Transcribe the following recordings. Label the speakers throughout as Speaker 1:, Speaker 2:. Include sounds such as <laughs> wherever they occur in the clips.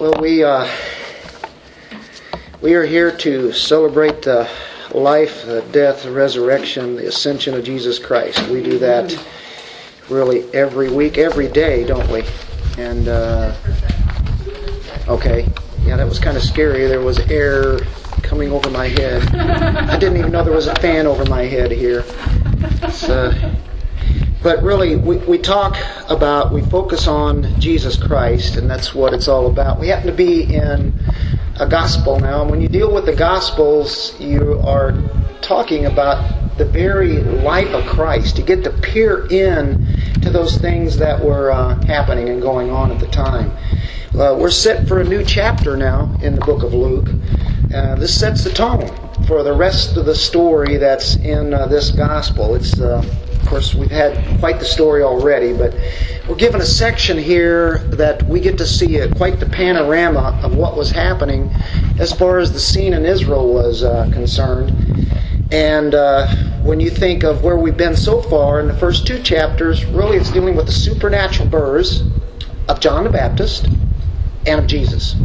Speaker 1: Well, we uh, we are here to celebrate the life, the death, the resurrection, the ascension of Jesus Christ. We do that really every week, every day, don't we? And uh, okay, yeah, that was kind of scary. There was air coming over my head. I didn't even know there was a fan over my head here. Uh, but really, we, we talk about, we focus on Jesus Christ, and that's what it's all about. We happen to be in a gospel now, and when you deal with the gospels, you are talking about the very life of Christ. You get to peer in to those things that were uh, happening and going on at the time. Uh, we're set for a new chapter now in the book of Luke. Uh, this sets the tone for the rest of the story that's in uh, this gospel. It's uh, of course, we've had quite the story already, but we're given a section here that we get to see quite the panorama of what was happening as far as the scene in Israel was uh, concerned. And uh, when you think of where we've been so far in the first two chapters, really it's dealing with the supernatural births of John the Baptist and of Jesus.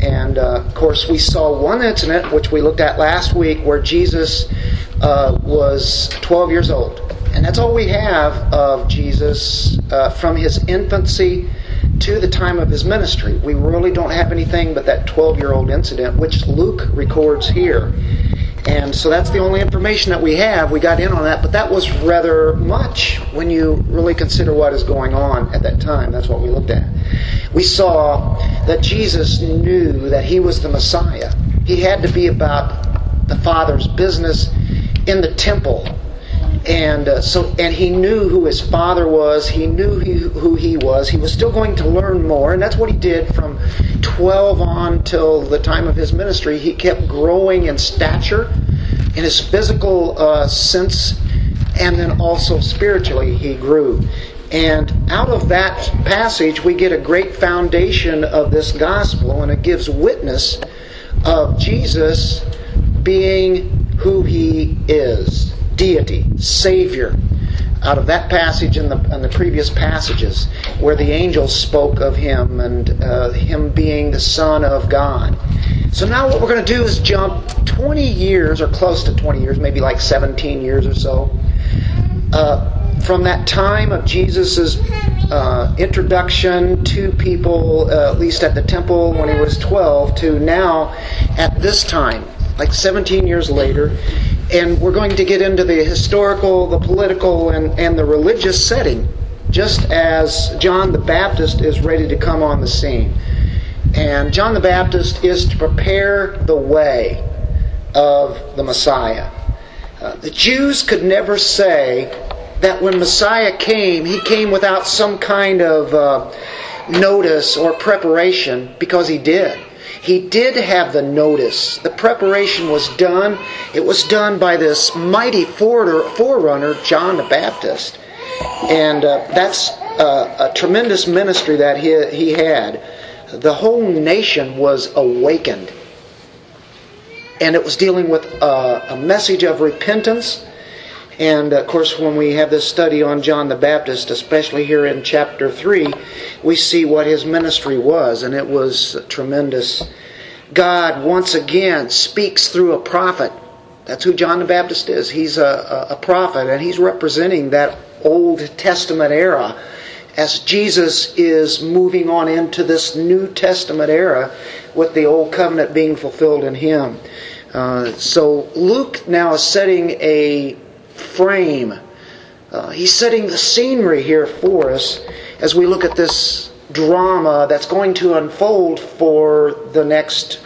Speaker 1: And uh, of course, we saw one incident, which we looked at last week, where Jesus uh, was 12 years old. And that's all we have of Jesus uh, from his infancy to the time of his ministry. We really don't have anything but that 12 year old incident, which Luke records here. And so that's the only information that we have. We got in on that, but that was rather much when you really consider what is going on at that time. That's what we looked at. We saw that Jesus knew that he was the Messiah. He had to be about the Father's business in the temple. And uh, so and he knew who his father was. He knew he, who he was. He was still going to learn more. And that's what he did from 12 on till the time of his ministry. He kept growing in stature in his physical uh, sense and then also spiritually he grew. And out of that passage we get a great foundation of this gospel and it gives witness of jesus being who he is deity, Savior, out of that passage and the, and the previous passages where the angels spoke of him and uh, him being the Son of God. So now what we're going to do is jump 20 years or close to 20 years, maybe like 17 years or so, uh, from that time of Jesus' uh, introduction to people, uh, at least at the temple when he was 12, to now at this time, like 17 years later, and we're going to get into the historical, the political, and, and the religious setting, just as John the Baptist is ready to come on the scene. And John the Baptist is to prepare the way of the Messiah. Uh, the Jews could never say that when Messiah came, he came without some kind of uh, notice or preparation, because he did. He did have the notice. The preparation was done. It was done by this mighty forerunner, John the Baptist. And uh, that's uh, a tremendous ministry that he, he had. The whole nation was awakened. And it was dealing with a, a message of repentance. And of course, when we have this study on John the Baptist, especially here in chapter 3, we see what his ministry was, and it was tremendous. God once again speaks through a prophet. That's who John the Baptist is. He's a, a, prophet, and he's representing that Old Testament era as Jesus is moving on into this New Testament era with the Old Covenant being fulfilled in him. Uh, so Luke now is setting a frame. Uh, he's setting the scenery here for us as we look at this drama that's going to unfold for the next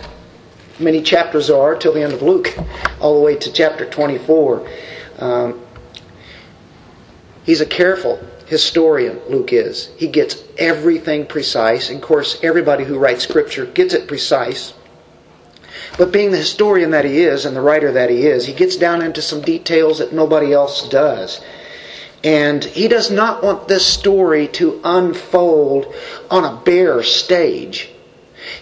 Speaker 1: many chapters are till the end of Luke, all the way to chapter 24. Um, he's a careful historian, Luke is. He gets everything precise. And of course, everybody who writes scripture gets it precise. But being the historian that he is and the writer that he is, he gets down into some details that nobody else does. And he does not want this story to unfold on a bare stage.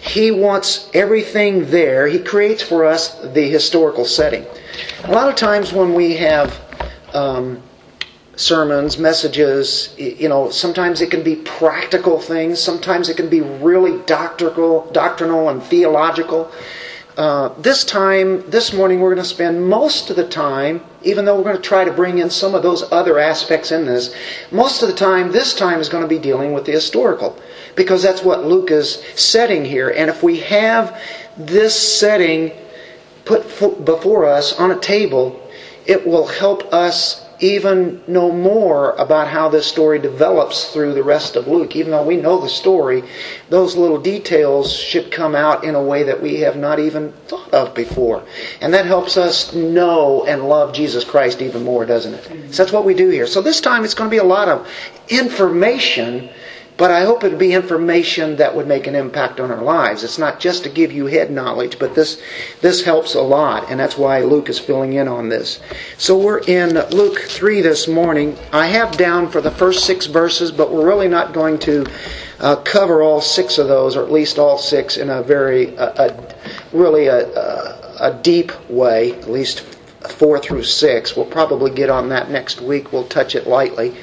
Speaker 1: He wants everything there. He creates for us the historical setting. A lot of times when we have um, sermons, messages, you know, sometimes it can be practical things, sometimes it can be really doctrinal, doctrinal and theological. Uh, this time, this morning, we're going to spend most of the time, even though we're going to try to bring in some of those other aspects in this, most of the time, this time is going to be dealing with the historical. Because that's what Luke is setting here. And if we have this setting put before us on a table, it will help us even know more about how this story develops through the rest of Luke. Even though we know the story, those little details should come out in a way that we have not even thought of before. And that helps us know and love Jesus Christ even more, doesn't it? So that's what we do here. So this time it's going to be a lot of information but I hope it would be information that would make an impact on our lives. It's not just to give you head knowledge, but this, this helps a lot, and that's why Luke is filling in on this. So we're in Luke 3 this morning. I have down for the first six verses, but we're really not going to uh, cover all six of those, or at least all six, in a very, uh, a, really a, a, a deep way, at least four through six. We'll probably get on that next week. We'll touch it lightly.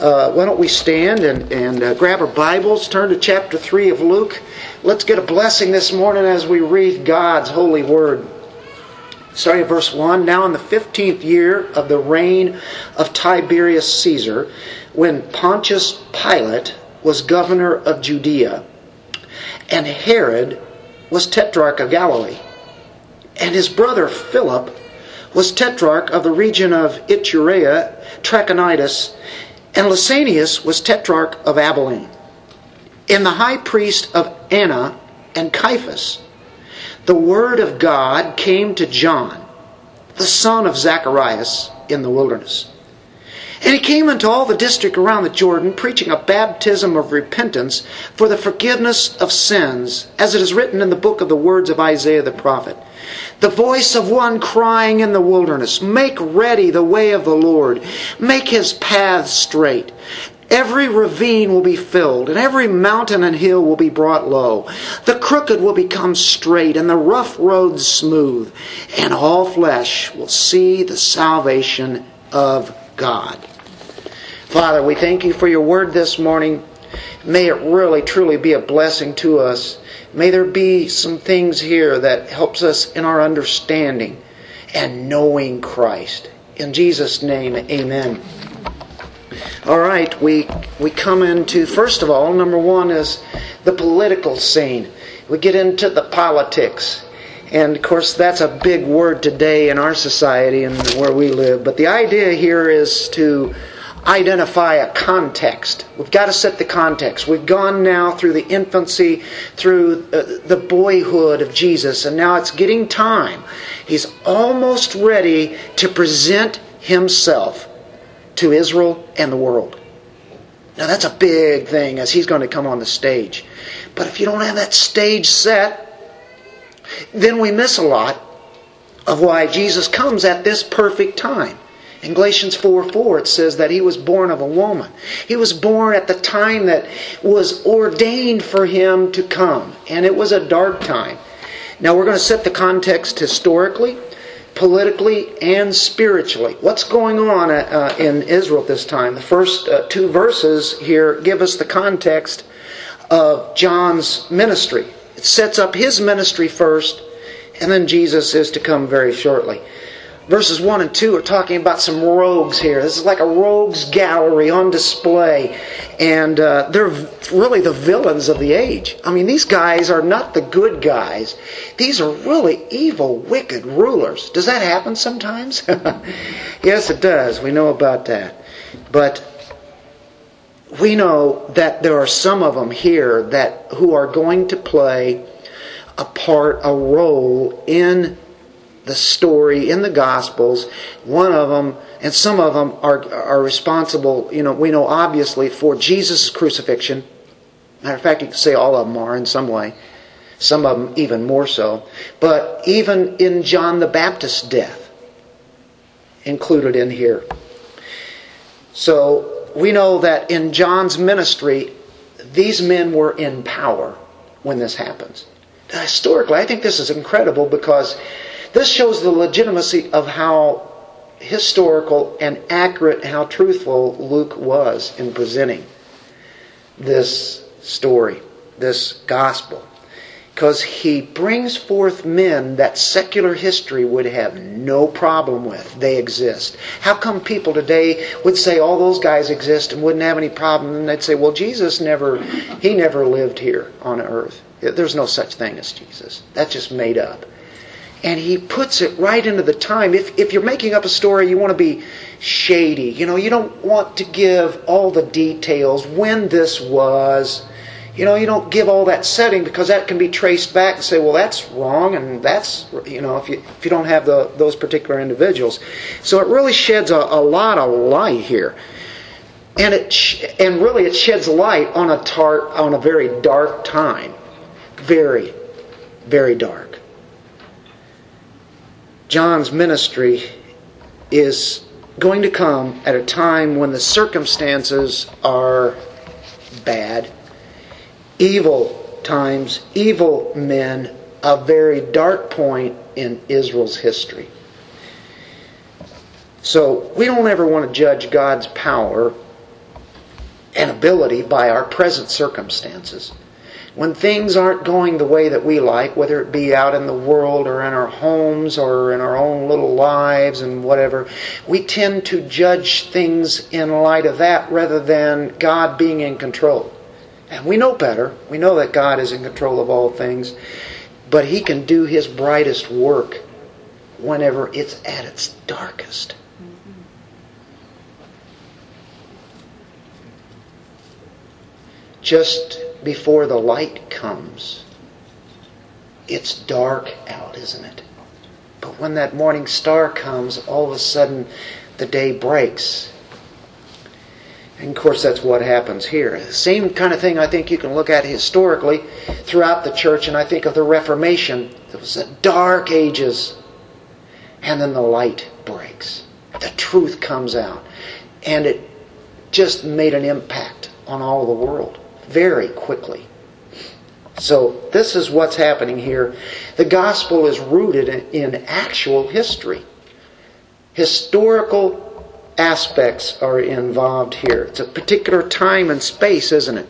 Speaker 1: Uh, why don't we stand and, and uh, grab our Bibles, turn to chapter 3 of Luke. Let's get a blessing this morning as we read God's holy word. Starting at verse 1 Now in the fifteenth year of the reign of Tiberius Caesar, when Pontius Pilate was governor of Judea, and Herod was tetrarch of Galilee, and his brother Philip was tetrarch of the region of Iturea, Trachonitis, and Lysanias was tetrarch of Abilene. And the high priest of Annas and Caiaphas, the word of God came to John, the son of Zacharias, in the wilderness. And he came into all the district around the Jordan, preaching a baptism of repentance for the forgiveness of sins, as it is written in the book of the words of Isaiah the prophet. The voice of one crying in the wilderness, Make ready the way of the Lord, make his paths straight. Every ravine will be filled, and every mountain and hill will be brought low. The crooked will become straight, and the rough roads smooth, and all flesh will see the salvation of God. Father, we thank you for your word this morning. May it really, truly be a blessing to us. May there be some things here that helps us in our understanding and knowing Christ. In Jesus' name, amen. All right, we we come into first of all, number one is the political scene. We get into the politics. And of course, that's a big word today in our society and where we live. But the idea here is to identify a context. We've got to set the context. We've gone now through the infancy, through uh, the boyhood of Jesus, and now it's getting time. He's almost ready to present himself to Israel and the world. Now that's a big thing as he's going to come on the stage. But if you don't have that stage set, then we miss a lot of why Jesus comes at this perfect time. In Galatians 4 4, it says that he was born of a woman. He was born at the time that was ordained for him to come, and it was a dark time. Now, we're going to set the context historically, politically, and spiritually. What's going on uh, in Israel at this time? The first uh, two verses here give us the context of John's ministry. It sets up his ministry first, and then Jesus is to come very shortly verses 1 and 2 are talking about some rogues here. This is like a rogues gallery on display. And uh, they're really the villains of the age. I mean, these guys are not the good guys. These are really evil, wicked rulers. Does that happen sometimes? <laughs> yes, it does. We know about that. But we know that there are some of them here that who are going to play a part, a role in the story in the Gospels. One of them, and some of them are, are responsible, you know, we know obviously for Jesus' crucifixion. Matter of fact, you could say all of them are in some way. Some of them even more so. But even in John the Baptist's death, included in here. So we know that in John's ministry, these men were in power when this happens. Historically, I think this is incredible because this shows the legitimacy of how historical and accurate how truthful Luke was in presenting this story, this gospel. Because he brings forth men that secular history would have no problem with. They exist. How come people today would say all those guys exist and wouldn't have any problem? And they'd say, well, Jesus never, he never lived here on earth. There's no such thing as Jesus. That's just made up. And he puts it right into the time. If, if you're making up a story, you want to be shady. You know, you don't want to give all the details when this was you know, you don't give all that setting because that can be traced back and say, well, that's wrong, and that's, you know, if you, if you don't have the, those particular individuals. So it really sheds a, a lot of light here. And it, and really it sheds light on a tar, on a very dark time. Very, very dark. John's ministry is going to come at a time when the circumstances are bad evil times, evil men, a very dark point in Israel's history. So we don't ever want to judge God's power and ability by our present circumstances. When things aren't going the way that we like, whether it be out in the world or in our homes or in our own little lives and whatever, we tend to judge things in light of that rather than God being in control. And we know better. We know that God is in control of all things. But He can do His brightest work whenever it's at its darkest. Just before the light comes, it's dark out, isn't it? But when that morning star comes, all of a sudden the day breaks and of course, that's what happens here. Same kind of thing I think you can look at historically throughout the church, and I think of the Reformation. It was the dark ages, and then the light breaks. The truth comes out. And it just made an impact on all the world very quickly. So, this is what's happening here. The gospel is rooted in, actual history. Historical aspects are involved here. It's a particular time and space, isn't it?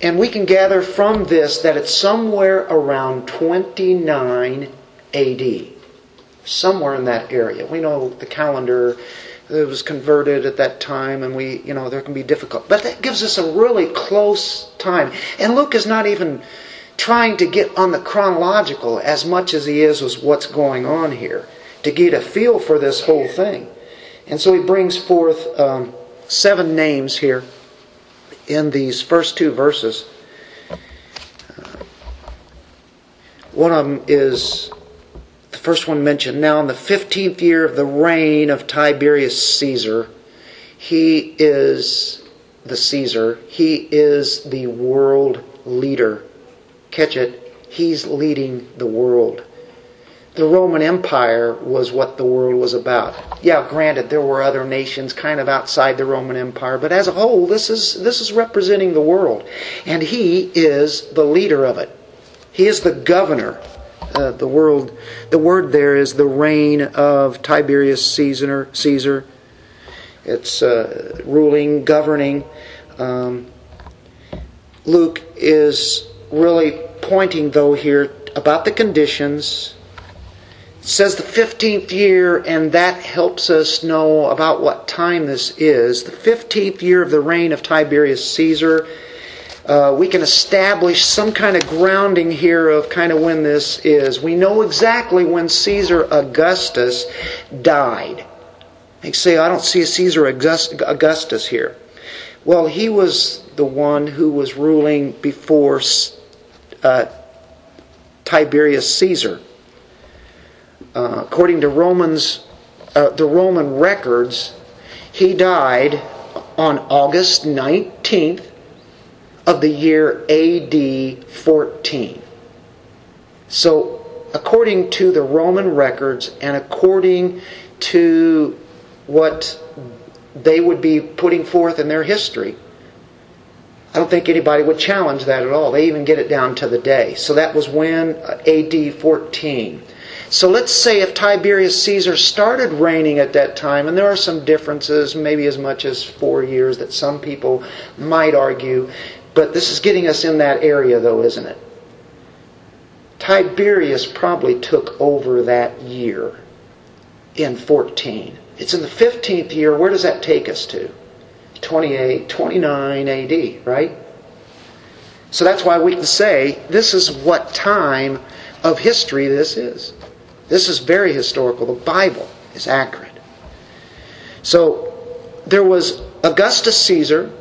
Speaker 1: And we can gather from this that it's somewhere around 29 AD. Somewhere in that area. We know the calendar it was converted at that time and we you know there can be difficult but that gives us a really close time and luke is not even trying to get on the chronological as much as he is with what's going on here to get a feel for this whole thing and so he brings forth um, seven names here in these first two verses. Uh, one of them is first one mentioned. Now, in the 15th year of the reign of Tiberius Caesar, he is the Caesar, he is the world leader. Catch it, he's leading the world the Roman Empire was what the world was about. Yeah, granted, there were other nations kind of outside the Roman Empire, but as a whole, this is, this is representing the world. And he is the leader of it. He is the governor. Uh, the world, the word there is the reign of Tiberius Caesar. Caesar. It's uh, ruling, governing. Um, Luke is really pointing, though, here about the conditions it says the 15th year, and that helps us know about what time this is. The 15th year of the reign of Tiberius Caesar. Uh, we can establish some kind of grounding here of kind of when this is. We know exactly when Caesar Augustus died. You say, I don't see a Caesar Augustus here. Well, he was the one who was ruling before uh, Tiberius Caesar uh, according to Romans, uh, the Roman records, he died on August 19th of the year AD 14. So, according to the Roman records and according to what they would be putting forth in their history, I don't think anybody would challenge that at all. They even get it down to the day. So that was when uh, AD 14. So let's say if Tiberius Caesar started reigning at that time, and there are some differences, maybe as much as four years that some people might argue, but this is getting us in that area though, isn't it? Tiberius probably took over that year in 14. It's in the 15th year. Where does that take us to? 28, 29 AD, right? So that's why we can say this is what time of history this is. This is very historical. The Bible is accurate. So there was Augustus Caesar.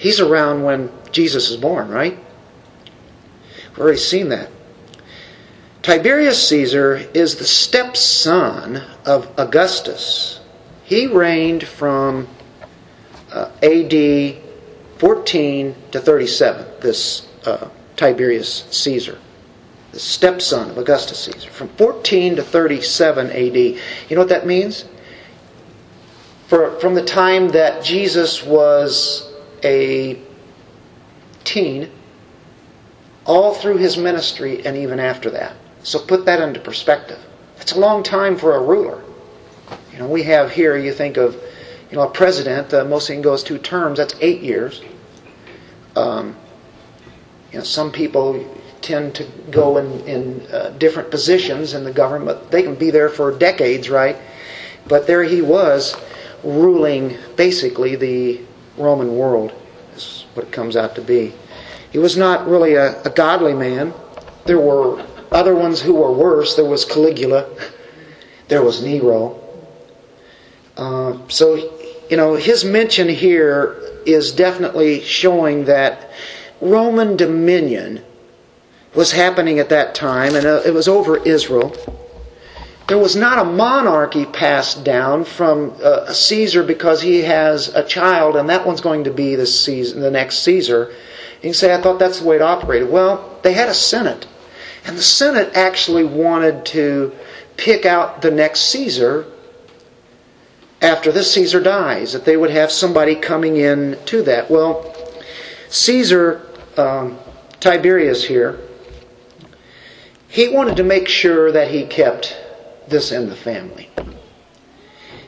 Speaker 1: He's around when Jesus is born, right? We've already seen that. Tiberius Caesar is the stepson of Augustus. He reigned from uh, AD 14 to 37, this uh, Tiberius Caesar, the stepson of Augustus Caesar, from 14 to 37 AD. You know what that means? For, from the time that Jesus was a teen, all through his ministry, and even after that. So put that into perspective. That's a long time for a ruler. You know, we have here, you think of, you know, a president, uh, most of goes two terms, that's eight years. Um, you know, some people tend to go in, in uh, different positions in the government. They can be there for decades, right? But there he was, ruling basically the Roman world, is what it comes out to be. He was not really a, a godly man. There were other ones who were worse. There was Caligula, there was Nero. Uh, so, you know, his mention here is definitely showing that Roman dominion was happening at that time, and uh, it was over Israel. There was not a monarchy passed down from uh, Caesar because he has a child, and that one's going to be the, the next Caesar. You can say, I thought that's the way it operated. Well, they had a Senate. And the Senate actually wanted to pick out the next Caesar after this Caesar dies, that they would have somebody coming in to that. Well, Caesar, um, Tiberius here, he wanted to make sure that he kept this in the family.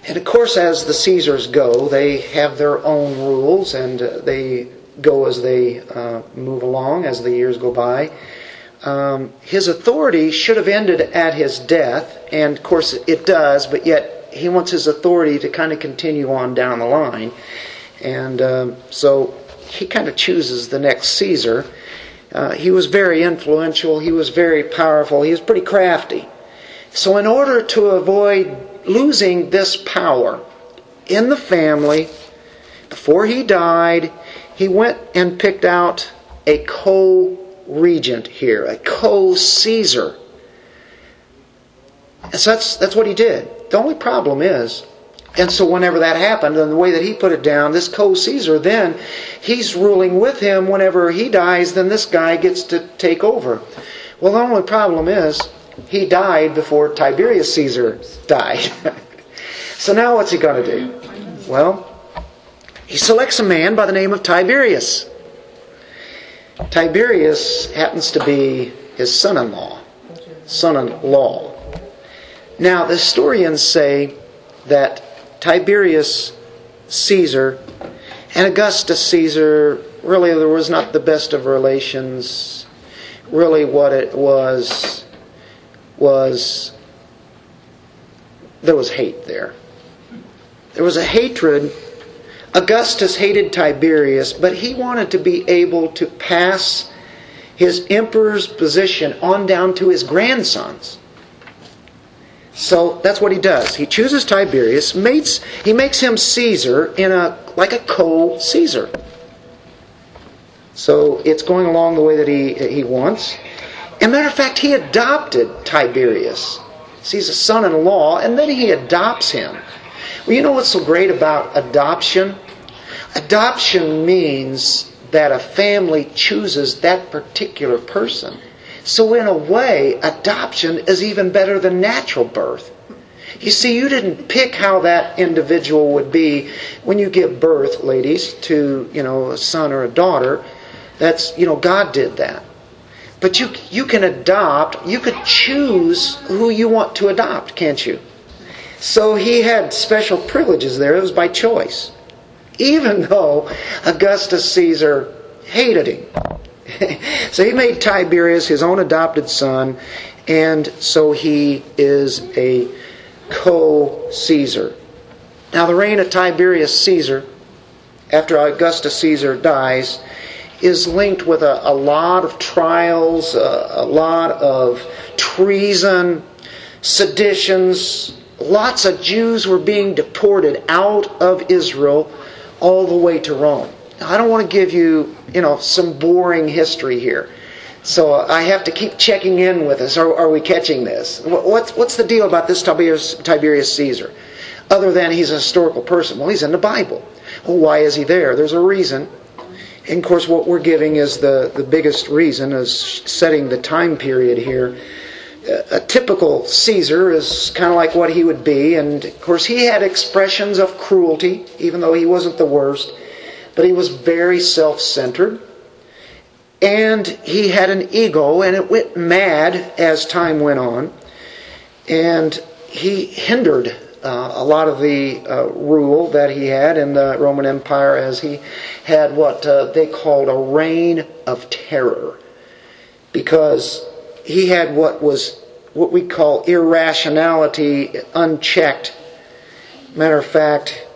Speaker 1: And of course, as the Caesars go, they have their own rules and uh, they go as they uh, move along, as the years go by. Um, his authority should have ended at his death, and of course it does, but yet he wants his authority to kind of continue on down the line. And um, so he kind of chooses the next Caesar. Uh, he was very influential, he was very powerful, he was pretty crafty. So, in order to avoid losing this power in the family, before he died, he went and picked out a co regent here, a co Caesar. So that's, that's what he did. The only problem is, and so whenever that happened, and the way that he put it down, this co Caesar, then he's ruling with him. Whenever he dies, then this guy gets to take over. Well, the only problem is, he died before Tiberius Caesar died. <laughs> so now what's he going to do? Well, he selects a man by the name of Tiberius. Tiberius happens to be his son in law. Son in law. Now, the historians say that Tiberius Caesar and Augustus Caesar really there was not the best of relations. Really, what it was was there was hate there. There was a hatred Augustus hated Tiberius, but he wanted to be able to pass his emperor's position on down to his grandsons. So that's what he does. He chooses Tiberius, makes, he makes him Caesar in a like a co-Caesar. So it's going along the way that he, he wants. A matter of fact, he adopted Tiberius. He's a son-in-law, and then he adopts him. Well, you know what's so great about adoption? Adoption means that a family chooses that particular person. So, in a way, adoption is even better than natural birth. You see, you didn't pick how that individual would be when you give birth, ladies, to you know a son or a daughter. That's you know God did that. But you, you can adopt, you could choose who you want to adopt, can't you? So he had special privileges there. It was by choice. Even <laughs> though Augustus Caesar hated him. <laughs> so he made Tiberius his own adopted son, and so he is a co Caesar. Now, the reign of Tiberius Caesar, after Augustus Caesar dies, is linked with a, a lot of trials, a, a lot of treason, seditions. Lots of Jews were being deported out of Israel all the way to Rome. I don't want to give you, you know, some boring history here. So uh, I have to keep checking in with us. Are, are we catching this? What's, what's the deal about this Tiberius, Tiberius Caesar? Other than he's a historical person. Well, he's in the Bible. Well, why is he there? There's a reason. And of course, what we're giving is the, the biggest reason, is setting the time period here. A typical Caesar is kind of like what he would be, and of course, he had expressions of cruelty, even though he wasn't the worst, but he was very self centered. And he had an ego, and it went mad as time went on. And he hindered uh, a lot of the uh, rule that he had in the Roman Empire as he had what uh, they called a reign of terror. Because he had what was what we call irrationality unchecked. Matter of fact,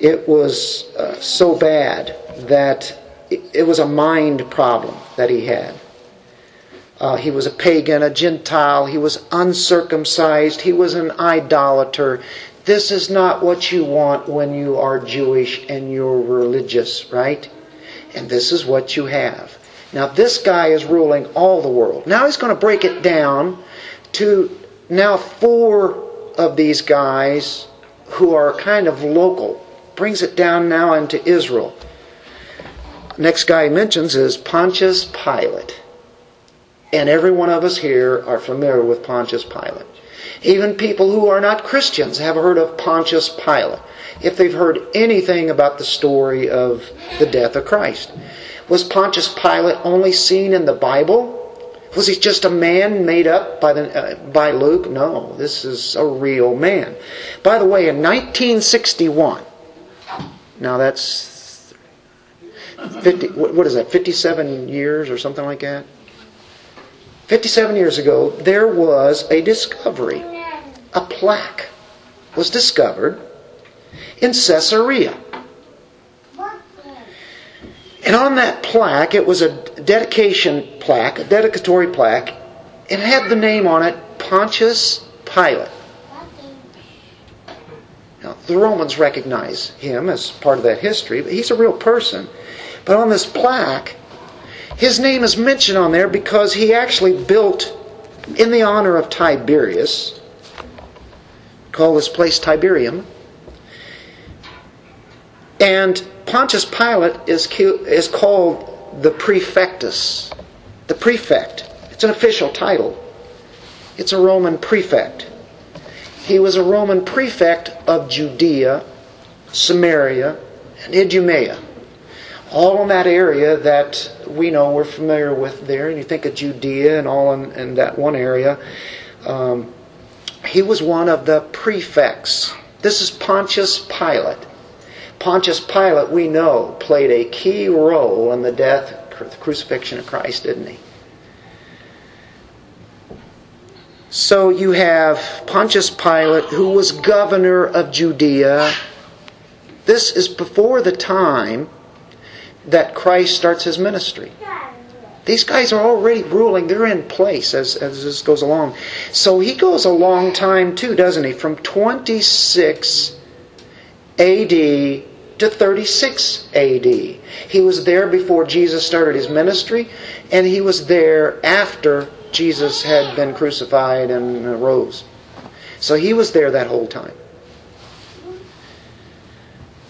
Speaker 1: it was uh, so bad that it was a mind problem that he had. Uh, he was a pagan, a Gentile. He was uncircumcised. He was an idolater. This is not what you want when you are Jewish and you're religious, right? And this is what you have. Now, this guy is ruling all the world. Now he's going to break it down to now four of these guys who are kind of local. Brings it down now into Israel. Next guy he mentions is Pontius Pilate. And every one of us here are familiar with Pontius Pilate. Even people who are not Christians have heard of Pontius Pilate, if they've heard anything about the story of the death of Christ. Was Pontius Pilate only seen in the Bible? Was he just a man made up by, the, uh, by Luke? No, this is a real man. By the way, in 1961, now that's 50, what is that, 57 years or something like that? 57 years ago, there was a discovery. A plaque was discovered in Caesarea. And on that plaque, it was a dedication plaque, a dedicatory plaque. It had the name on it Pontius Pilate. Now, the Romans recognize him as part of that history, but he's a real person. But on this plaque, his name is mentioned on there because he actually built in the honor of Tiberius, call this place Tiberium. And Pontius Pilate is, is called the prefectus, the prefect. It's an official title. It's a Roman prefect. He was a Roman prefect of Judea, Samaria, and Idumea all in that area that we know we're familiar with there. And you think of Judea and all in, in that one area. Um, he was one of the prefects. This is Pontius Pilate. Pontius Pilate, we know, played a key role in the death, the crucifixion of Christ, didn't he? So you have Pontius Pilate, who was governor of Judea. This is before the time that Christ starts his ministry. These guys are already ruling, they're in place as, as this goes along. So he goes a long time too, doesn't he? From 26 AD to 36 AD. He was there before Jesus started his ministry, and he was there after Jesus had been crucified and rose. So he was there that whole time.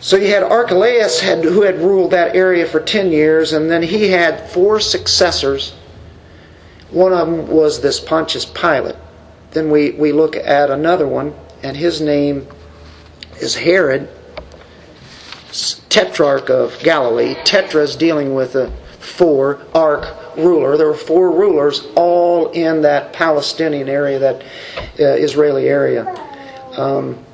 Speaker 1: So you had Archelaus had, who had ruled that area for 10 years, and then he had four successors. One of them was this Pontius Pilate. Then we, we look at another one, and his name is Herod, tetrarch of Galilee. Tetra is dealing with the four ark ruler. There were four rulers all in that Palestinian area, that uh, Israeli area. Um,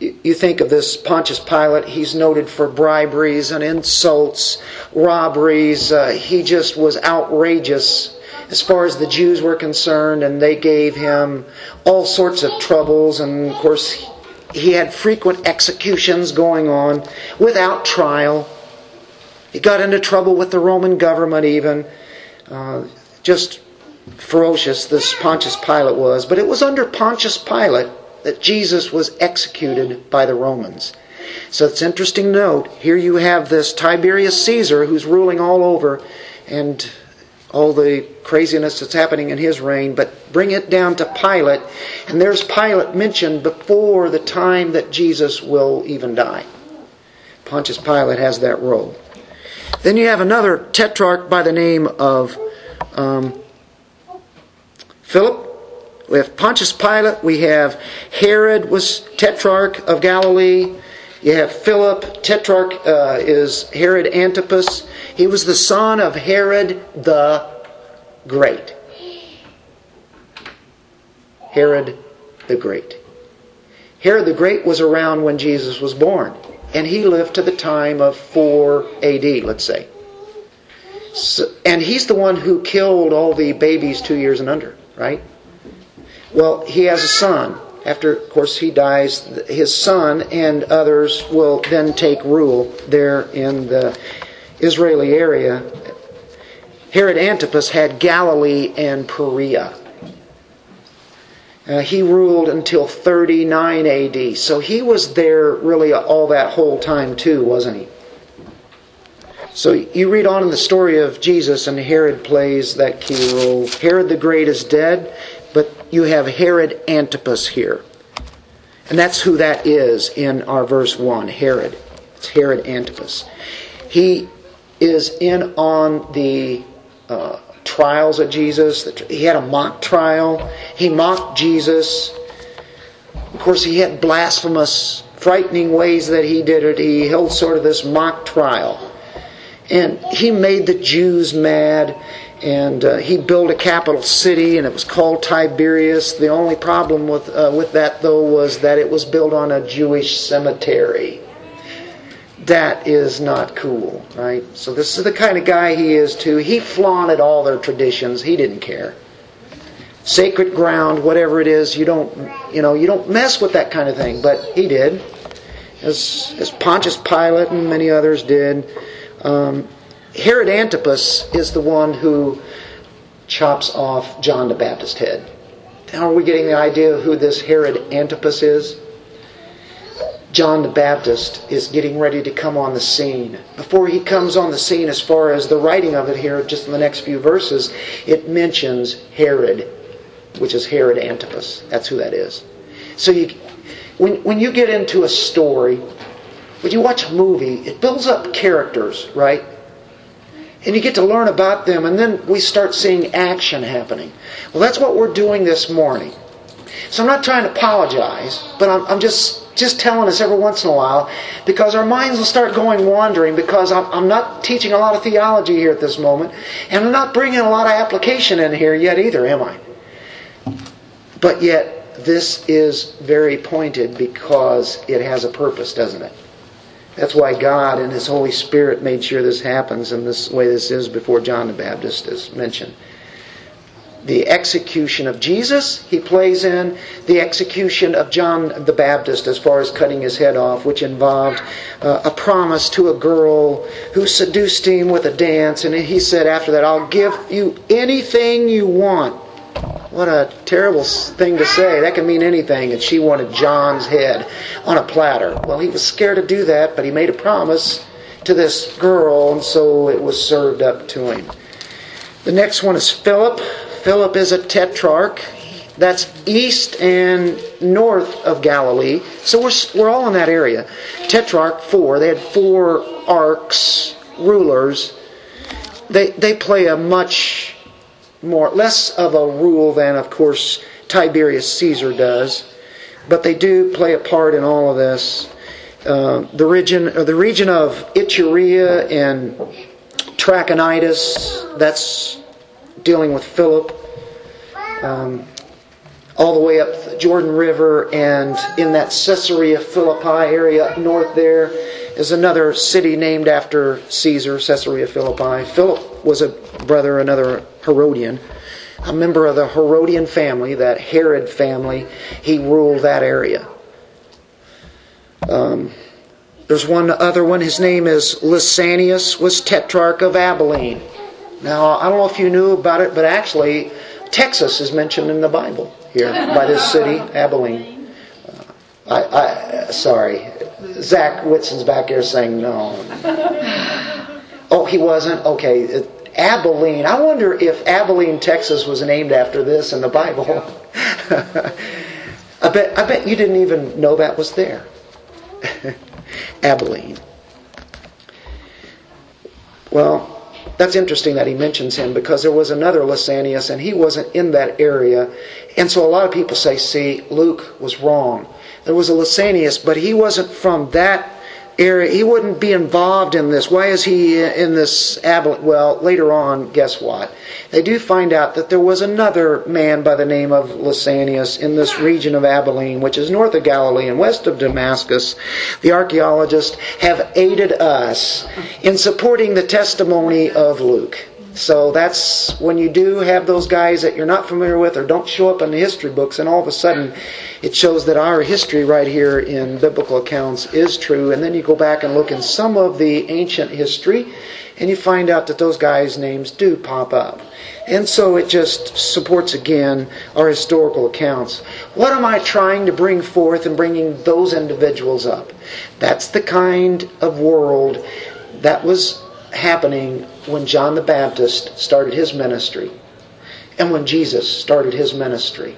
Speaker 1: you think of this Pontius Pilate, he's noted for briberies and insults, robberies. Uh, he just was outrageous as far as the Jews were concerned, and they gave him all sorts of troubles. And of course, he had frequent executions going on without trial. He got into trouble with the Roman government, even. Uh, just ferocious, this Pontius Pilate was. But it was under Pontius Pilate that Jesus was executed by the Romans. So it's interesting note here you have this Tiberius Caesar who's ruling all over and all the craziness that's happening in his reign, but bring it down to Pilate, and there's Pilate mentioned before the time that Jesus will even die. Pontius Pilate has that role. Then you have another tetrarch by the name of um, Philip. We have Pontius Pilate. We have Herod was tetrarch of Galilee. You have Philip. Tetrarch uh, is Herod Antipas. He was the son of Herod the Great. Herod the Great. Herod the Great was around when Jesus was born, and he lived to the time of 4 AD, let's say. So, and he's the one who killed all the babies two years and under, right? Well, he has a son. After, of course, he dies, his son and others will then take rule there in the Israeli area. Herod Antipas had Galilee and Perea. Uh, he ruled until 39 AD. So he was there really all that whole time, too, wasn't he? So you read on in the story of Jesus, and Herod plays that key role. Herod the Great is dead, you have Herod Antipas here. And that's who that is in our verse 1 Herod. It's Herod Antipas. He is in on the uh, trials of Jesus. He had a mock trial. He mocked Jesus. Of course, he had blasphemous, frightening ways that he did it. He held sort of this mock trial. And he made the Jews mad and uh, he built a capital city, and it was called Tiberias. The only problem with uh, with that, though, was that it was built on a Jewish cemetery. That is not cool, right? So this is the kind of guy he is too. He flaunted all their traditions. He didn't care. Sacred ground, whatever it is, you don't, you know, you don't mess with that kind of thing. But he did, as as Pontius Pilate and many others did. Um, Herod Antipas is the one who chops off John the Baptist's head. Now, are we getting the idea of who this Herod Antipas is? John the Baptist is getting ready to come on the scene. Before he comes on the scene, as far as the writing of it here, just in the next few verses, it mentions Herod, which is Herod Antipas. That's who that is. So you, when, when you get into a story, when you watch a movie, it builds up characters, right? And you get to learn about them, and then we start seeing action happening. Well, that's what we're doing this morning. So I'm not trying to apologize, but I'm, I'm just just telling us every once in a while because our minds will start going wandering because I'm, I'm not teaching a lot of theology here at this moment, and I'm not bringing a lot of application in here yet either, am I? But yet, this is very pointed because it has a purpose, doesn't it? That's why God and His Holy Spirit made sure this happens in this way this is before John the Baptist is mentioned. The execution of Jesus, he plays in the execution of John the Baptist as far as cutting his head off, which involved uh, a promise to a girl who seduced him with a dance. And he said after that, I'll give you anything you want what a terrible thing to say. That can mean anything. And she wanted John's head on a platter. Well, he was scared to do that, but he made a promise to this girl, and so it was served up to him. The next one is Philip. Philip is a tetrarch. That's east and north of Galilee. So we're, we're all in that area. Tetrarch, four. They had four arcs, rulers. They, they play a much more less of a rule than, of course, Tiberius Caesar does, but they do play a part in all of this. Uh, the region, uh, the region of Iturea and Trachonitis, that's dealing with Philip. Um, all the way up the Jordan River and in that Caesarea Philippi area up north there is another city named after Caesar, Caesarea Philippi. Philip was a brother, another Herodian, a member of the Herodian family, that Herod family. He ruled that area. Um, there's one other one. His name is Lysanias, was tetrarch of Abilene. Now, I don't know if you knew about it, but actually, Texas is mentioned in the Bible here by this city, Abilene. Uh, I, I, sorry, Zach Whitson's back here saying no. Oh, he wasn't. Okay, Abilene. I wonder if Abilene, Texas, was named after this in the Bible. <laughs> I bet. I bet you didn't even know that was there. <laughs> Abilene. Well, that's interesting that he mentions him because there was another Lysanias and he wasn't in that area. And so a lot of people say, see, Luke was wrong. There was a Lysanias, but he wasn't from that area. He wouldn't be involved in this. Why is he in this Abilene? Well, later on, guess what? They do find out that there was another man by the name of Lysanias in this region of Abilene, which is north of Galilee and west of Damascus. The archaeologists have aided us in supporting the testimony of Luke. So that's when you do have those guys that you're not familiar with or don't show up in the history books, and all of a sudden it shows that our history right here in biblical accounts is true. And then you go back and look in some of the ancient history, and you find out that those guys' names do pop up. And so it just supports again our historical accounts. What am I trying to bring forth in bringing those individuals up? That's the kind of world that was happening when John the Baptist started his ministry and when Jesus started his ministry.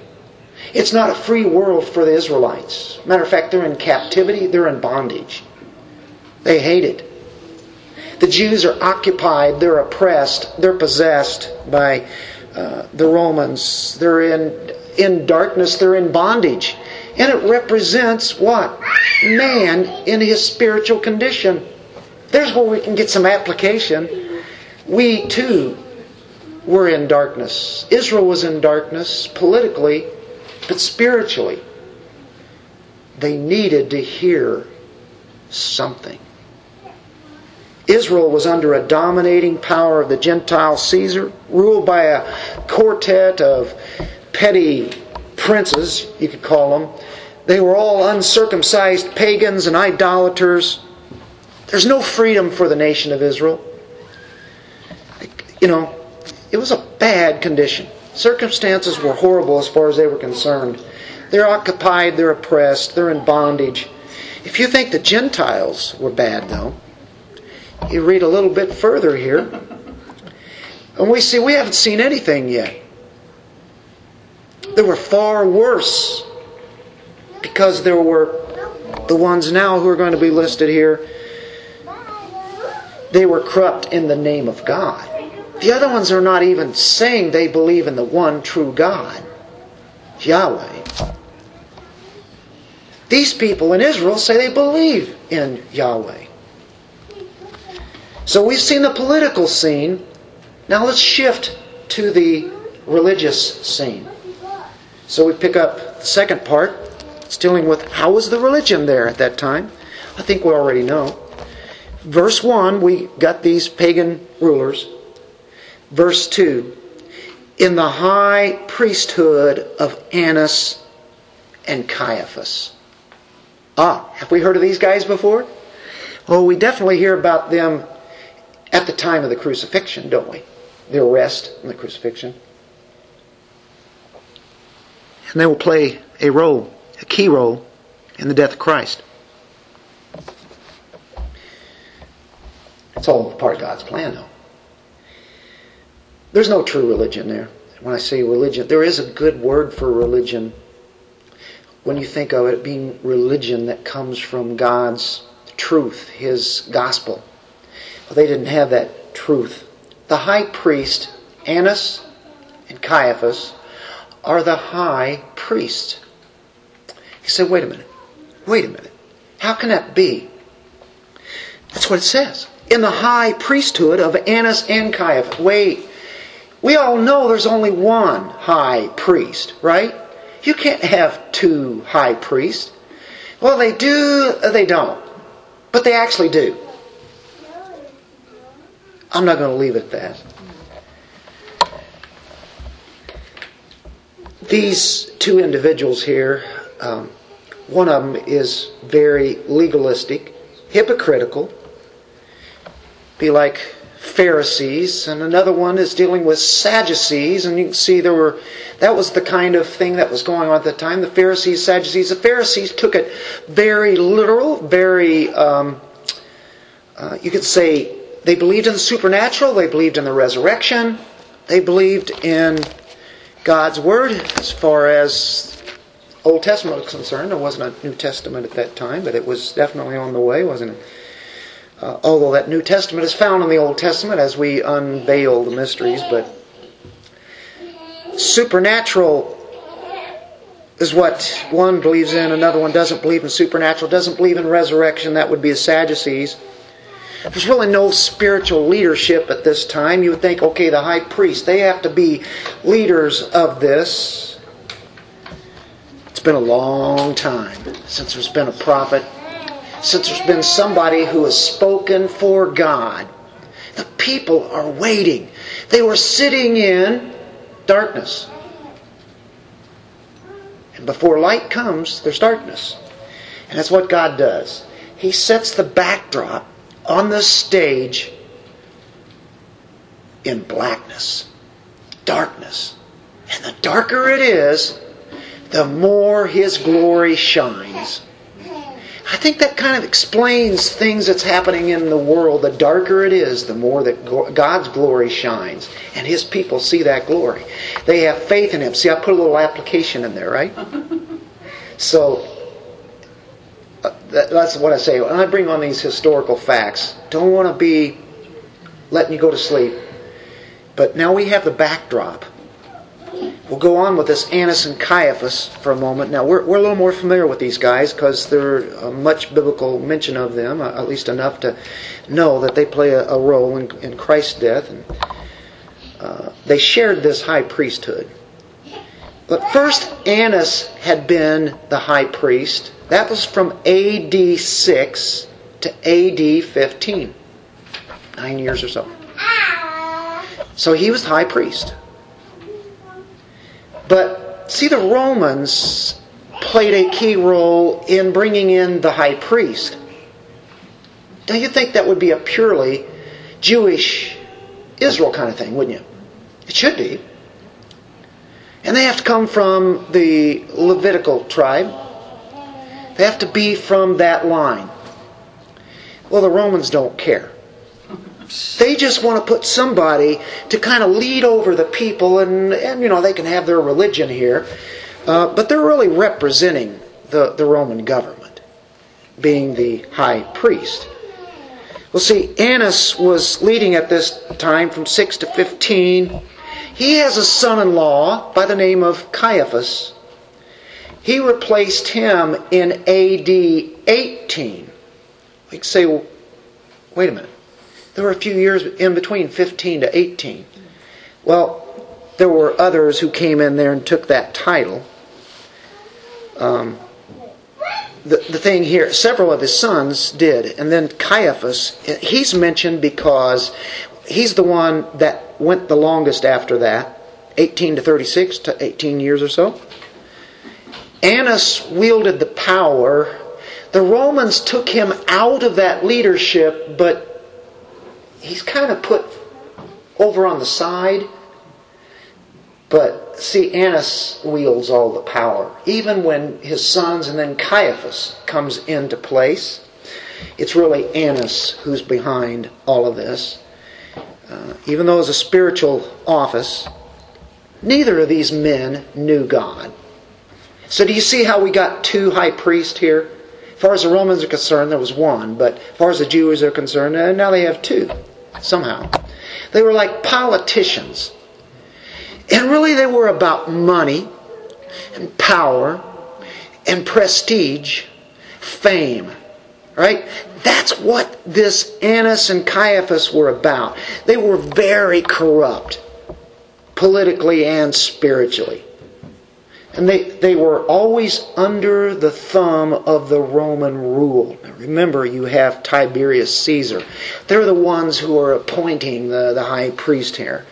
Speaker 1: It's not a free world for the Israelites. Matter of fact, they're in captivity, they're in bondage. They hate it. The Jews are occupied, they're oppressed, they're possessed by uh, the Romans. They're in, in darkness, they're in bondage. And it represents what? Man in his spiritual condition. There's where we can get some application. We too were in darkness. Israel was in darkness politically, but spiritually. They needed to hear something. Israel was under a dominating power of the Gentile Caesar, ruled by a quartet of petty princes, you could call them. They were all uncircumcised pagans and idolaters. There's no freedom for the nation of Israel. You know, it was a bad condition. Circumstances were horrible as far as they were concerned. They're occupied, they're oppressed, they're in bondage. If you think the Gentiles were bad, though, you read a little bit further here, and we see we haven't seen anything yet. There were far worse because there were the ones now who are going to be listed here they were corrupt in the name of God. The other ones are not even saying they believe in the one true God, Yahweh. These people in Israel say they believe in Yahweh. So we've seen the political scene. Now let's shift to the religious scene. So we pick up the second part. It's dealing with how was the religion there at that time. I think we already know. Verse 1, we got these pagan rulers. Verse 2, in the high priesthood of Annas and Caiaphas. Ah, have we heard of these guys before? Well, we definitely hear about them at the time of the crucifixion, don't we? The arrest and the crucifixion. And they will play a role, a key role, in the death of Christ. It's all part of God's plan, though. There's no true religion there. When I say religion, there is a good word for religion when you think of it being religion that comes from God's truth, His gospel. They didn't have that truth. The high priest, Annas and Caiaphas, are the high priest. He said, wait a minute. Wait a minute. How can that be? That's what it says. in the high priesthood of Annas and Caiaphas. Wait, we all know there's only one high priest, right? You can't have two high priests. Well, they do, they don't. But they actually do. I'm not going to leave it at that. These two individuals here, um, one of them is very legalistic, hypocritical, be like Pharisees, and another one is dealing with Sadducees, and you can see there were that was the kind of thing that was going on at the time. The Pharisees, Sadducees. The Pharisees took it very literal, very um, uh, you could say they believed in the supernatural, they believed in the resurrection, they believed in God's word as far as Old Testament was concerned. There wasn't a New Testament at that time, but it was definitely on the way, wasn't it? Uh, although that New Testament is found in the Old Testament as we unveil the mysteries, but supernatural is what one believes in, another one doesn't believe in supernatural, doesn't believe in resurrection, that would be the Sadducees. There's really no spiritual leadership at this time. You would think, okay, the high priest, they have to be leaders of this. It's been a long time since there's been a prophet, since there's been somebody who has spoken for God. The people are waiting. They were sitting in darkness. And before light comes, there's darkness. And that's what God does. He sets the backdrop on the stage in blackness, darkness. And the darker it is, the more His glory shines. I think that kind of explains things that's happening in the world. The darker it is, the more that God's glory shines. And His people see that glory. They have faith in Him. See, I put a little application in there, right? <laughs> So, uh, that's what I say. When I bring on these historical facts, don't want to be letting you go to sleep. But now we have the backdrop. We'll go on with this Annas and Caiaphas for a moment. Now, we're, we're a little more familiar with these guys because there's a much biblical mention of them, uh, at least enough to know that they play a, a role in, in, Christ's death. And uh, They shared this high priesthood. But first, Annas had been the high priest that was from AD 6 to AD 15. Nine years or so. So he was high priest. But see, the Romans played a key role in bringing in the high priest. Don't you think that would be a purely Jewish Israel kind of thing, wouldn't you? It should be. And they have to come from the Levitical tribe. They have to be from that line. Well, the Romans don't care. They just want to put somebody to kind of lead over the people, and, and you know, they can have their religion here. Uh, but they're really representing the, the Roman government, being the high priest. Well, see, Annas was leading at this time from 6 to 15. He has a son in law by the name of Caiaphas. He replaced him in AD 18. We could say, well, wait a minute. There were a few years in between 15 to 18. Well, there were others who came in there and took that title. Um, the, the thing here, several of his sons did. And then Caiaphas, he's mentioned because he's the one that went the longest after that 18 to 36 to 18 years or so. Annas wielded the power. The Romans took him out of that leadership, but he's kind of put over on the side. But see, Annas wields all the power. Even when his sons and then Caiaphas comes into place, it's really Annas who's behind all of this. Uh, even though it's a spiritual office, neither of these men knew God. So do you see how we got two high priests here? As far as the Romans are concerned, there was one, but as far as the Jews are concerned, uh, now they have two, somehow. They were like politicians. And really they were about money and power and prestige, fame. Right? That's what this Annas and Caiaphas were about. They were very corrupt, politically and spiritually. And they, they were always under the thumb of the Roman rule. Now remember, you have Tiberius Caesar. They're the ones who are appointing the, the high priest here.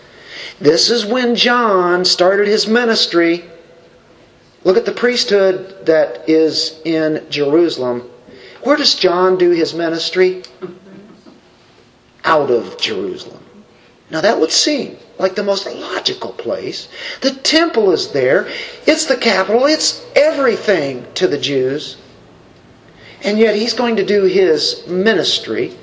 Speaker 1: This is when John started his ministry. Look at the priesthood that is in Jerusalem. Where does John do his ministry? Out of Jerusalem. Now that would seem like the most logical place. The temple is there. It's the capital. It's everything to the Jews. And yet he's going to do his ministry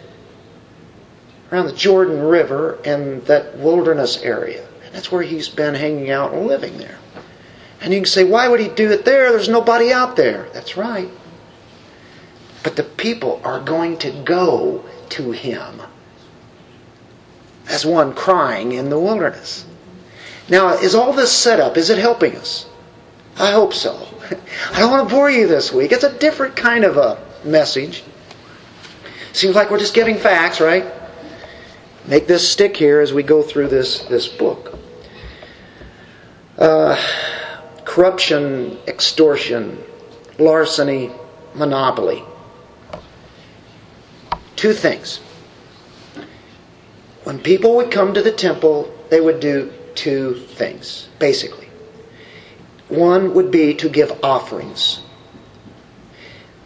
Speaker 1: around the Jordan River and that wilderness area. That's where he's been hanging out and living there. And you can say, why would he do it there? There's nobody out there. That's right. But the people are going to go to him as one crying in the wilderness. Now, is all this set up? Is it helping us? I hope so. <laughs> I don't want to bore you this week. It's a different kind of a message. Seems like we're just giving facts, right? Make this stick here as we go through this, this book. Uh, corruption, extortion, larceny, monopoly. Two things. When people would come to the temple, they would do two things, basically. One would be to give offerings.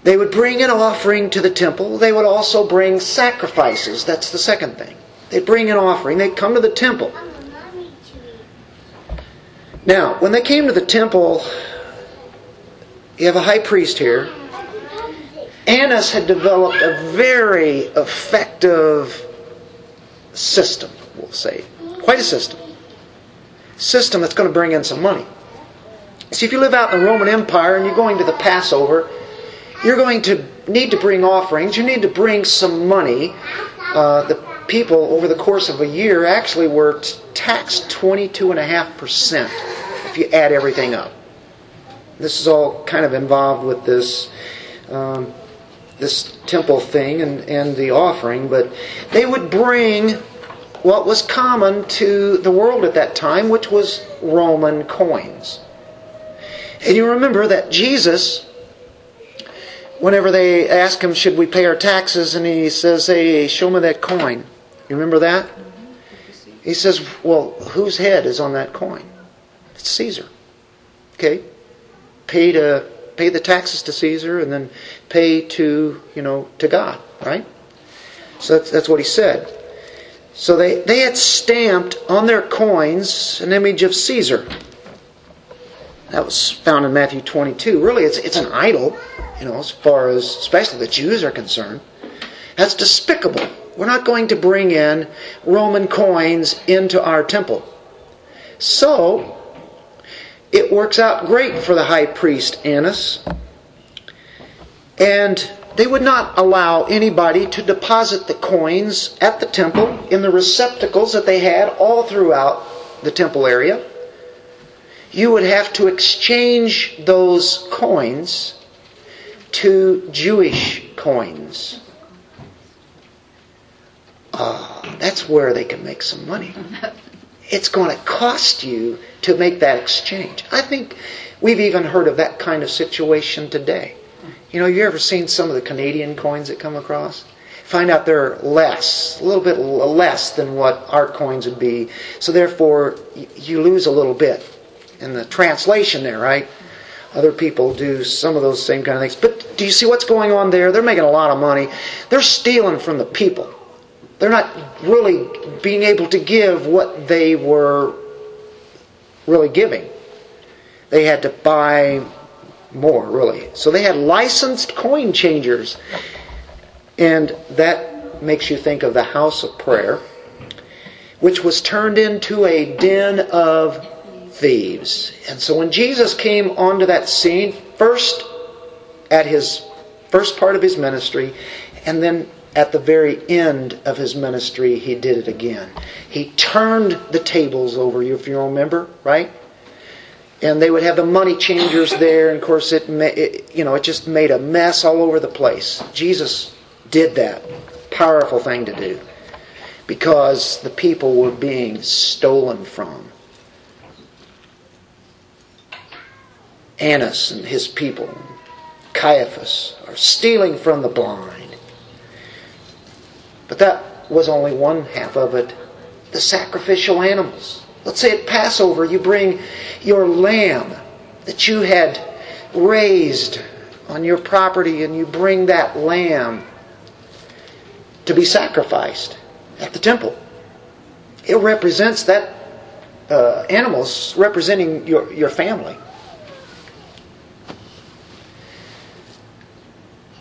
Speaker 1: They would bring an offering to the temple. They would also bring sacrifices. That's the second thing. They'd bring an offering. They'd come to the temple. Now, when they came to the temple, you have a high priest here. Annas had developed a very effective system, we'll say. Quite a system. System that's going to bring in some money. See, if you live out in the Roman Empire and you're going to the Passover, you're going to need to bring offerings. You need to bring some money. Uh, the people, over the course of a year, actually were taxed 22.5% if you add everything up. This is all kind of involved with this. Um, this temple thing and, and the offering, but they would bring what was common to the world at that time, which was Roman coins. And you remember that Jesus, whenever they ask him, Should we pay our taxes? and he says, Hey, show me that coin. You remember that? He says, Well, whose head is on that coin? It's Caesar. Okay? Pay to uh, pay the taxes to Caesar and then pay to, you know, to God, right? So that's, that's what he said. So they, they had stamped on their coins an image of Caesar. That was found in Matthew 22. Really, it's, it's an idol, you know, as far as, especially the Jews are concerned. That's despicable. We're not going to bring in Roman coins into our temple. So, it works out great for the high priest Annas. And they would not allow anybody to deposit the coins at the temple in the receptacles that they had all throughout the temple area. You would have to exchange those coins to Jewish coins. Uh, that's where they can make some money. It's going to cost you to make that exchange. I think we've even heard of that kind of situation today. You know, you ever seen some of the Canadian coins that come across? Find out they're less, a little bit less than what our coins would be. So therefore, you lose a little bit in the translation there, right? Other people do some of those same kind of things. But do you see what's going on there? They're making a lot of money. They're stealing from the people. They're not really being able to give what they were really giving. They had to buy more, really. So they had licensed coin changers. And that makes you think of the house of prayer, which was turned into a den of thieves. And so when Jesus came onto that scene, first at his first part of his ministry, and then at the very end of his ministry, he did it again. He turned the tables over, if you remember, right? And they would have the money changers there, and of course, it, it you know it just made a mess all over the place. Jesus did that. Powerful thing to do. Because the people were being stolen from. Annas and his people, Caiaphas, are stealing from the blind. But that was only one half of it. The sacrificial animals. Let's say at Passover you bring your lamb that you had raised on your property and you bring that lamb to be sacrificed at the temple. It represents that uh, animals representing your, your family.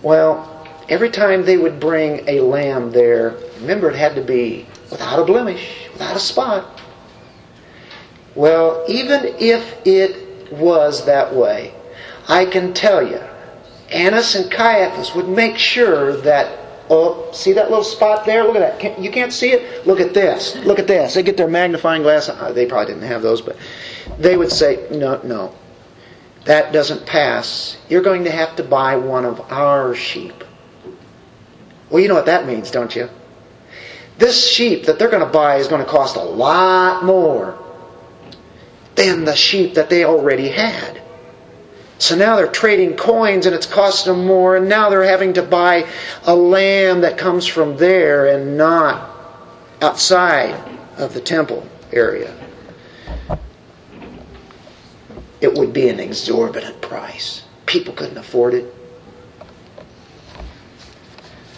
Speaker 1: Well, every time they would bring a lamb there, remember it had to be without a blemish, without a spot. Well, even if it was that way, I can tell you, Annas and Caiaphas would make sure that, oh, see that little spot there? Look at that. You can't see it? Look at this. Look at this. They get their magnifying glass. Uh, they probably didn't have those, but they would say, no, no. That doesn't pass. You're going to have to buy one of our sheep. Well, you know what that means, don't you? This sheep that they're going to buy is going to cost a lot more than the sheep that they already had. So now they're trading coins and it's costing them more, and now they're having to buy a lamb that comes from there and not outside of the temple area. It would be an exorbitant price. People couldn't afford it.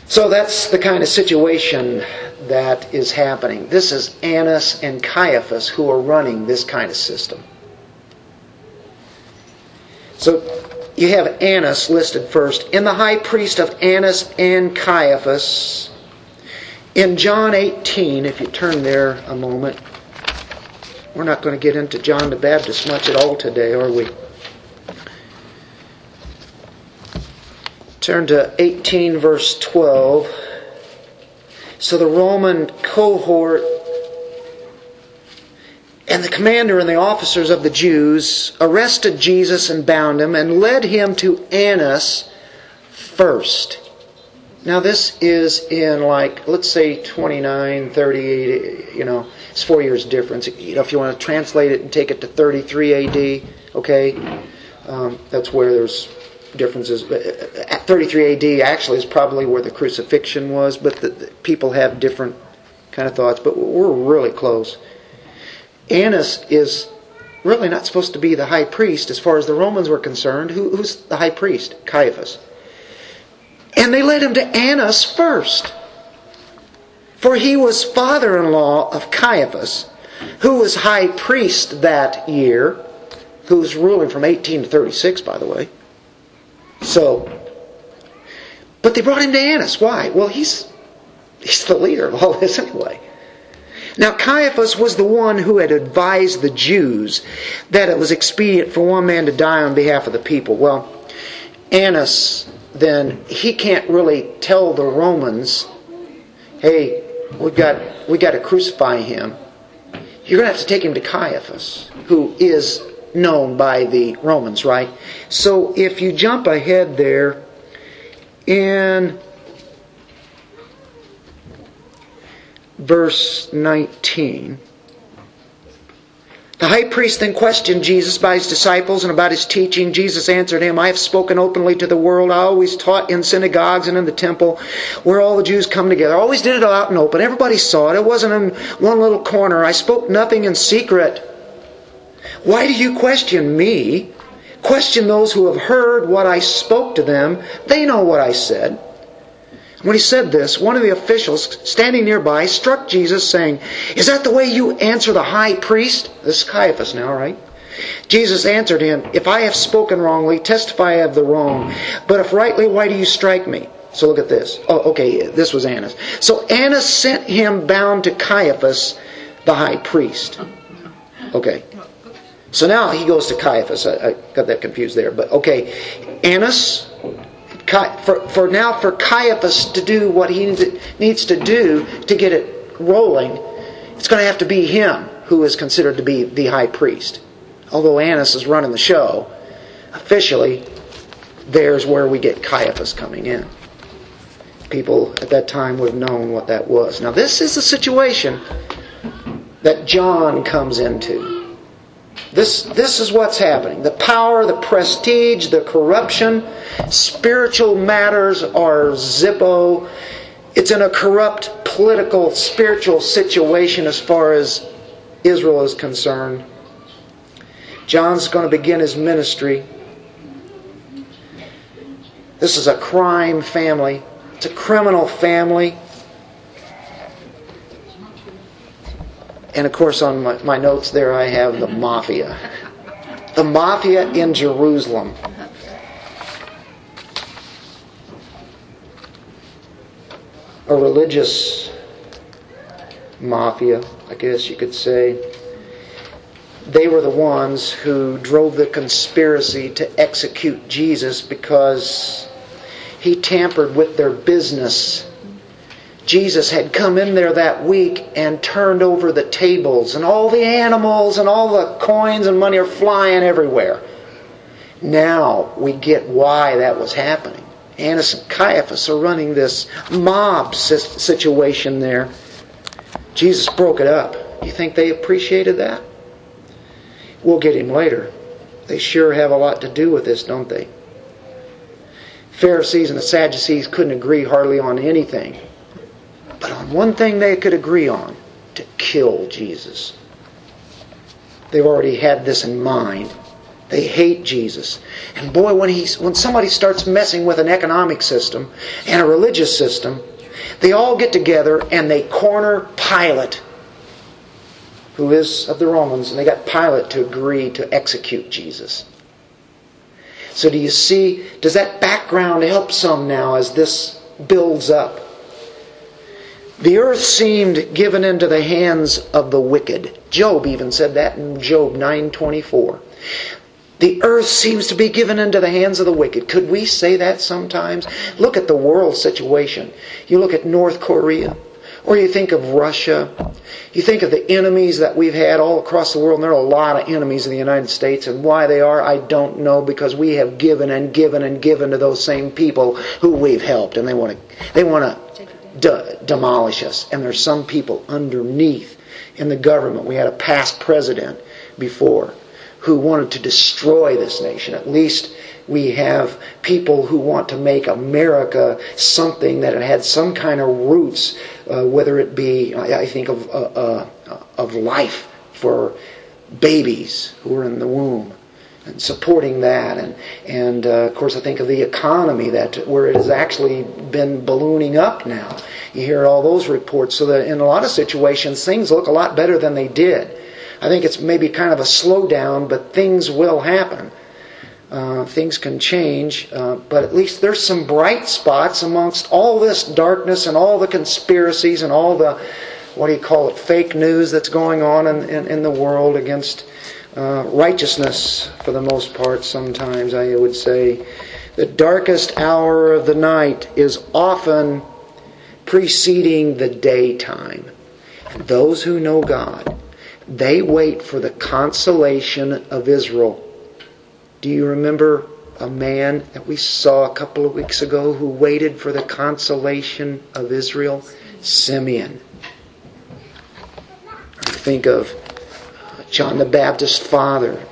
Speaker 1: So that's the kind of situation that is happening. This is Annas and Caiaphas who are running this kind of system. So you have Annas listed first. In the high priest of Annas and Caiaphas, in John 18, if you turn there a moment, we're not going to get into John the Baptist much at all today, are we? Turn to 18, verse 12. So the Roman cohort and the commander and the officers of the Jews arrested Jesus and bound him and led him to Annas first. Now, this is in like, let's say 29, 30, you know, it's four years difference. You know, if you want to translate it and take it to 33 AD, okay, um, that's where there's differences. Uh, at 33 AD actually is probably where the crucifixion was, but the, the people have different kind of thoughts. But we're really close. Annas is really not supposed to be the high priest as far as the Romans were concerned. Who, who's the high priest? Caiaphas. And they led him to Annas first. For he was father in law of Caiaphas, who was high priest that year, who was ruling from 18 to 36, by the way. So, but they brought him to Annas. Why? Well, he's, he's the leader of all <laughs> this anyway. Now, Caiaphas was the one who had advised the Jews that it was expedient for one man to die on behalf of the people. Well, Annas, then, he can't really tell the Romans, hey, we've got, we got to crucify him. You're going to have to take him to Caiaphas, who is known by the Romans, right? So if you jump ahead there in verse 19. The high priest then questioned Jesus by his disciples and about his teaching. Jesus answered him, I have spoken openly to the world. I always taught in synagogues and in the temple where all the Jews come together. I always did it out and open. Everybody saw it. It wasn't in one little corner. I spoke nothing in secret. Why do you question me? Question those who have heard what I spoke to them. They know what I said. When he said this, one of the officials standing nearby struck Jesus, saying, Is that the way you answer the high priest? This is Caiaphas now, right? Jesus answered him, If I have spoken wrongly, testify of the wrong. But if rightly, why do you strike me? So look at this. Oh, okay, this was Annas. So Annas sent him bound to Caiaphas, the high priest. Okay. So now he goes to Caiaphas. I, I got that confused there. But okay, Annas for, for now for Caiaphas to do what he needs to do to get it rolling, it's going to have to be him who is considered to be the high priest. Although Annas is running the show, officially, there's where we get Caiaphas coming in. people at that time would have known what that was. Now, this is the situation that John comes into. This, this is what's happening. The power, the prestige, the corruption, spiritual matters are zippo. It's in a corrupt political, spiritual situation as far as Israel is concerned. John's going to begin his ministry. This is a crime family. It's a criminal family. And of course, on my, my notes there, I have the mafia. The mafia in Jerusalem. A religious mafia, I guess you could say. They were the ones who drove the conspiracy to execute Jesus because he tampered with their business. Jesus had come in there that week and turned over the tables, and all the animals and all the coins and money are flying everywhere. Now we get why that was happening. Annas and Caiaphas are running this mob situation there. Jesus broke it up. You think they appreciated that? We'll get him later. They sure have a lot to do with this, don't they? Pharisees and the Sadducees couldn't agree hardly on anything. One thing they could agree on to kill Jesus. They've already had this in mind. They hate Jesus. And boy, when, he's, when somebody starts messing with an economic system and a religious system, they all get together and they corner Pilate who is of the Romans, and they got Pilate to agree to execute Jesus. So, do you see, does that background help some now as this builds up? The earth seemed given into the hands of the wicked. Job even said that in Job 9:24. The earth seems to be given into the hands of the wicked. Could we say that sometimes? Look at the world situation. You look at North Korea, or you think of Russia. You think of the enemies that we've had all across the world, and there are a lot of enemies in the United States, and why they are, I don't know, because we have given and given and given to those same people who we've helped, and they want to, they want to de- demolish us. And there's some people underneath in the government. We had a past president before who wanted to destroy this nation. At least we have people who want to make America something that it had some kind of roots, uh, whether it be, I think, of, uh, uh, of life for babies who are in the womb and supporting that. And and uh, of course I think of the economy that where it has actually been ballooning up now. You hear all those reports. So that in a lot of situations things look a lot better than they did. I think it's maybe kind of a slowdown but things will happen. Uh, things can change, uh, but at least there's some bright spots amongst all this darkness and all the conspiracies and all the, what do you call it, fake news that's going on in, in, in the world against uh, righteousness for the most part, sometimes I would say. The darkest hour of the night is often preceding the daytime. And those who know God, they wait for the consolation of Israel do you remember a man that we saw a couple of weeks ago who waited for the consolation of Israel? Simeon. think of John the Baptist's father,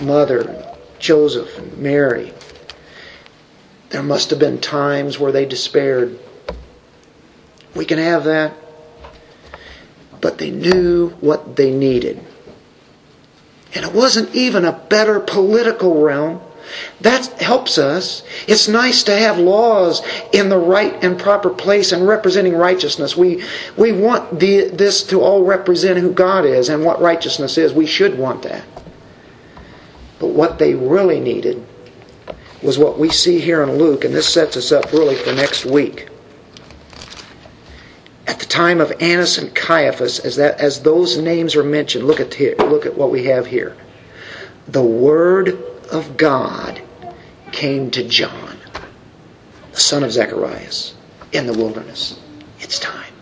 Speaker 1: mother, Joseph, and Mary. There must have been times where they despaired. We can have that. But they knew what they needed. And it wasn't even a better political realm. That helps us. It's nice to have laws in the right and proper place and representing righteousness. We, we want the, this to all represent who God is and what righteousness is. We should want that. But what they really needed was what we see here in Luke, and this sets us up really for next week at the time of Annas and Caiaphas, as that as those names are mentioned, look at here, look at what we have here. The word of God came to John, the son of Zacharias, in the wilderness. It's time.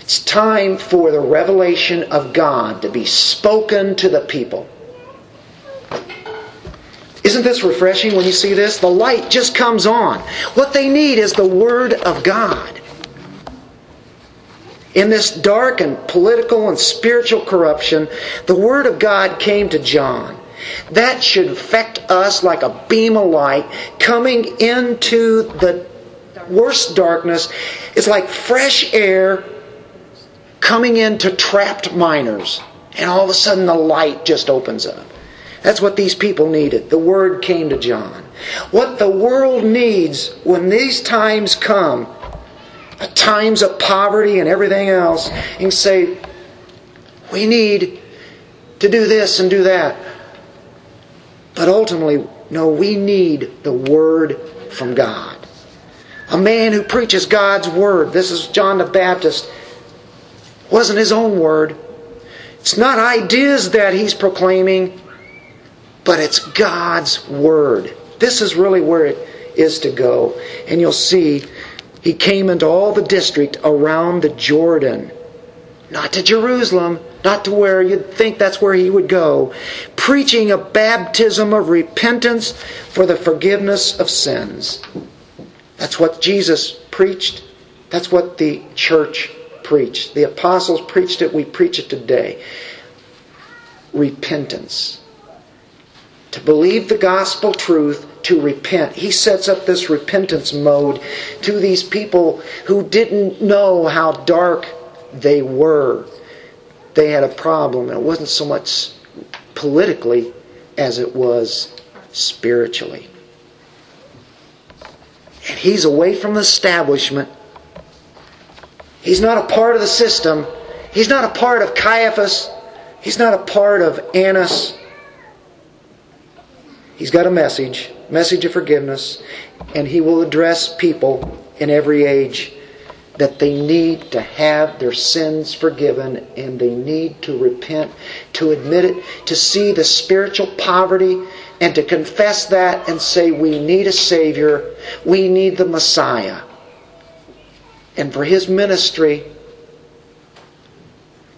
Speaker 1: It's time for the revelation of God to be spoken to the people. Isn't this refreshing when you see this? The light just comes on. What they need is the Word of God. In this dark and political and spiritual corruption, the Word of God came to John. That should affect us like a beam of light coming into the worst darkness. It's like fresh air coming into trapped miners. And all of a sudden the light just opens up. That's what these people needed. The word came to John. What the world needs when these times come, times of poverty and everything else, and say, we need to do this and do that. But ultimately, no, we need the Word from God. A man who preaches God's Word. This is John the Baptist. Wasn't his own word. It's not ideas that he's proclaiming, but it's God's Word. This is really where it is to go. And you'll see he came into all the district around the Jordan. Not to Jerusalem, not to where you'd think that's where he would go, preaching a baptism of repentance for the forgiveness of sins. That's what Jesus preached. That's what the church preached. The apostles preached it. We preach it today. Repentance. To believe the gospel truth, to repent. He sets up this repentance mode to these people who didn't know how dark they were they had a problem. And it wasn't so much politically as it was spiritually. And he's away from the establishment. He's not a part of the system. He's not a part of Caiaphas. He's not a part of Annas. He's got a message, message of forgiveness, and he will address people in every age that they need to have their sins forgiven and they need to repent, to admit it, to see the spiritual poverty and to confess that and say, We need a Savior, we need the Messiah. And for his ministry,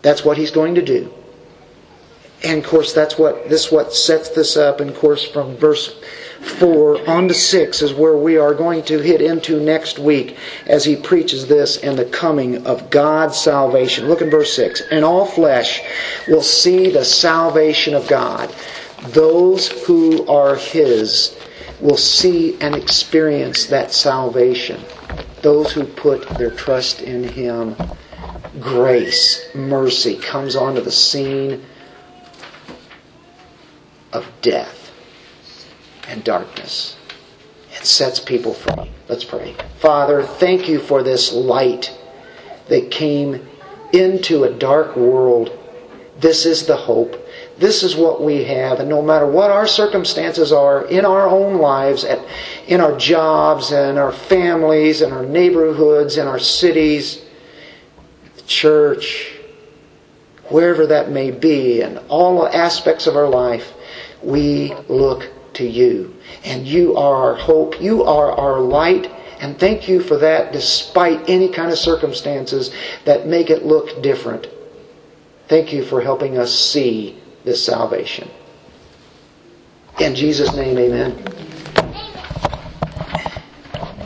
Speaker 1: that's what he's going to do. And of course, that's what this what sets this up. And of course, from verse 4 on to 6 is where we are going to hit into next week as he preaches this and the coming of God's salvation. Look in verse 6. And all flesh will see the salvation of God. Those who are his will see and experience that salvation. Those who put their trust in him. Grace, mercy comes onto the scene of death and darkness and sets people free. Let's pray. Father, thank you for this light that came into a dark world. This is the hope. This is what we have. And no matter what our circumstances are in our own lives, at, in our jobs, and our families, and our neighborhoods, and our cities, the church, wherever that may be, and all aspects of our life, we look to you. And you are our hope. You are our light. And thank you for that despite any kind of circumstances that make it look different. Thank you for helping us see this salvation. In Jesus' name, amen.